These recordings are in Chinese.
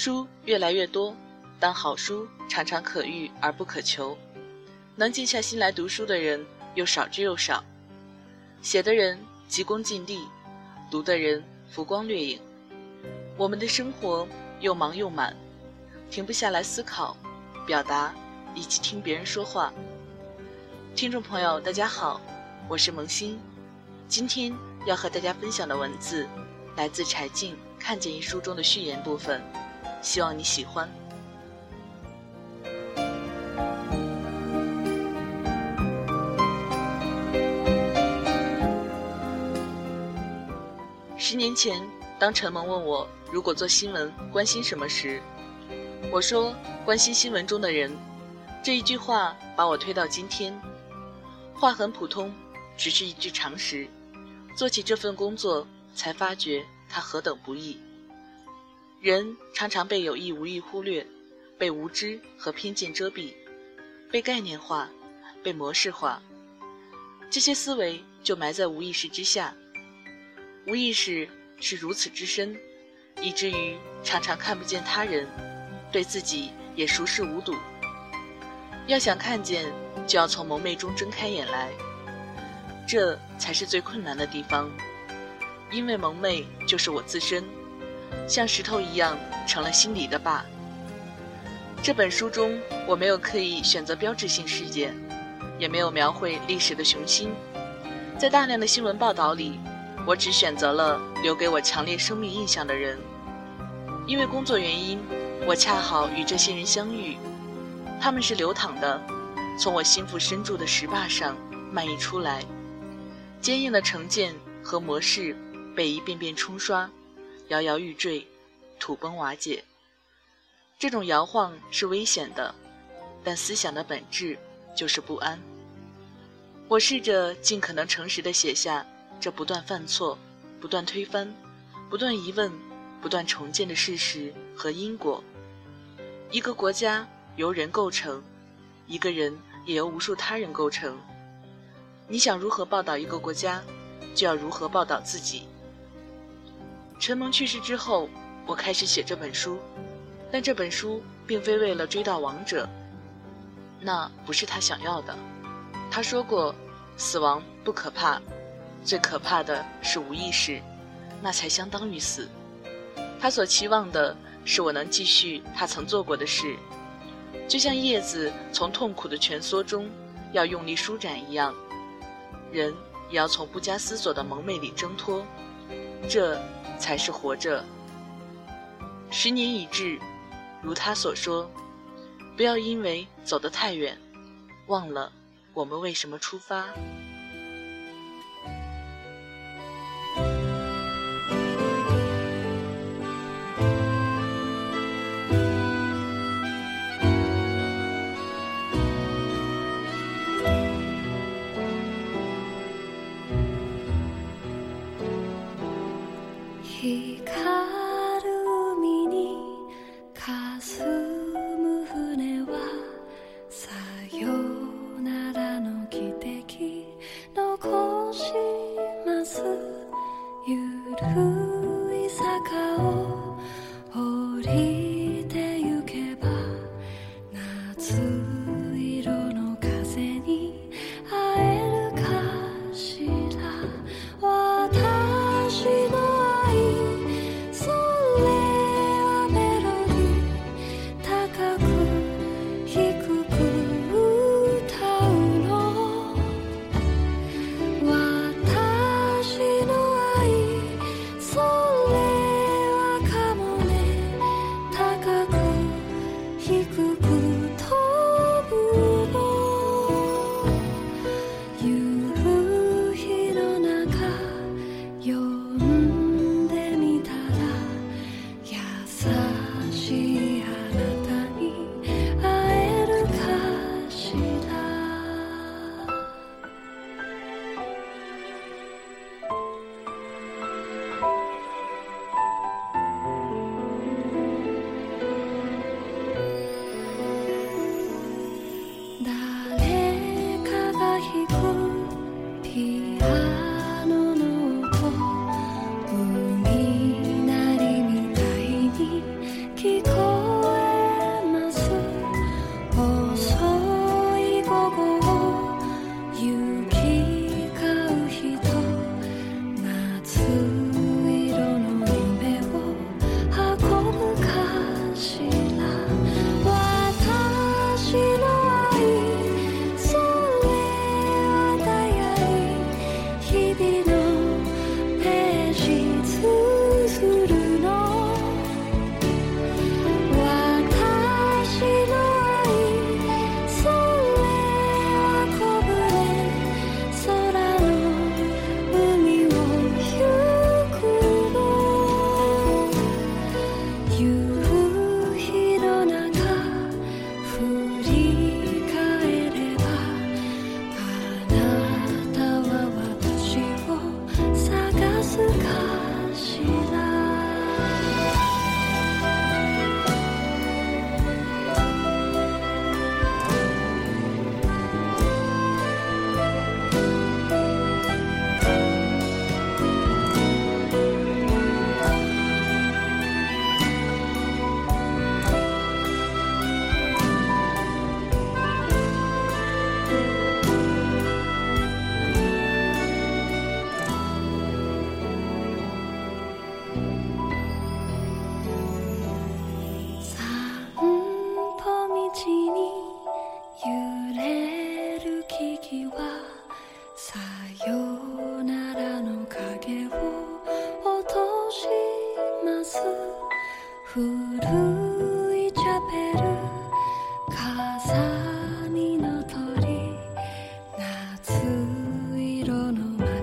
书越来越多，但好书常常可遇而不可求。能静下心来读书的人又少之又少。写的人急功近利，读的人浮光掠影。我们的生活又忙又满，停不下来思考、表达以及听别人说话。听众朋友，大家好，我是萌新，今天要和大家分享的文字来自柴静《看见》一书中的序言部分，希望你喜欢。十年前，当陈萌问我如果做新闻关心什么时，我说关心新闻中的人。这一句话把我推到今天。话很普通，只是一句常识。做起这份工作，才发觉它何等不易。人常常被有意无意忽略，被无知和偏见遮蔽，被概念化，被模式化。这些思维就埋在无意识之下。无意识是如此之深，以至于常常看不见他人，对自己也熟视无睹。要想看见，就要从蒙昧中睁开眼来，这才是最困难的地方。因为蒙昧就是我自身，像石头一样成了心里的坝。这本书中，我没有刻意选择标志性事件，也没有描绘历史的雄心，在大量的新闻报道里。我只选择了留给我强烈生命印象的人，因为工作原因，我恰好与这些人相遇。他们是流淌的，从我心腹深处的石坝上漫溢出来，坚硬的成见和模式被一遍遍冲刷，摇摇欲坠，土崩瓦解。这种摇晃是危险的，但思想的本质就是不安。我试着尽可能诚实的写下。这不断犯错、不断推翻、不断疑问、不断重建的事实和因果。一个国家由人构成，一个人也由无数他人构成。你想如何报道一个国家，就要如何报道自己。陈蒙去世之后，我开始写这本书，但这本书并非为了追悼亡者，那不是他想要的。他说过：“死亡不可怕。”最可怕的是无意识，那才相当于死。他所期望的是我能继续他曾做过的事，就像叶子从痛苦的蜷缩中要用力舒展一样，人也要从不加思索的蒙昧里挣脱，这才是活着。十年已至，如他所说，不要因为走得太远，忘了我们为什么出发。离开。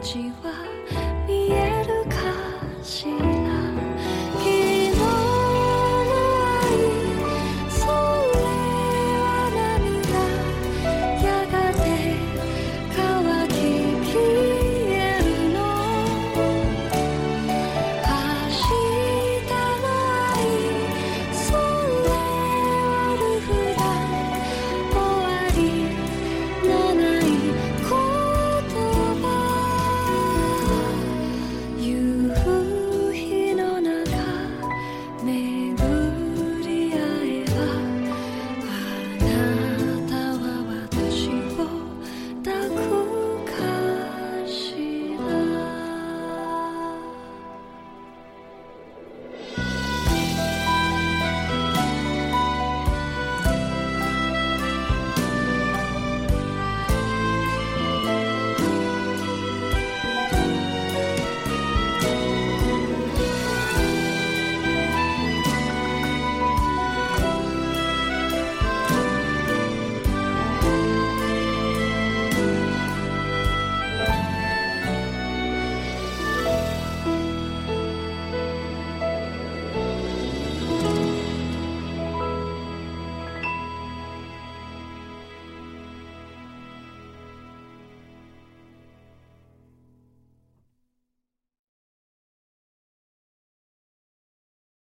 机会。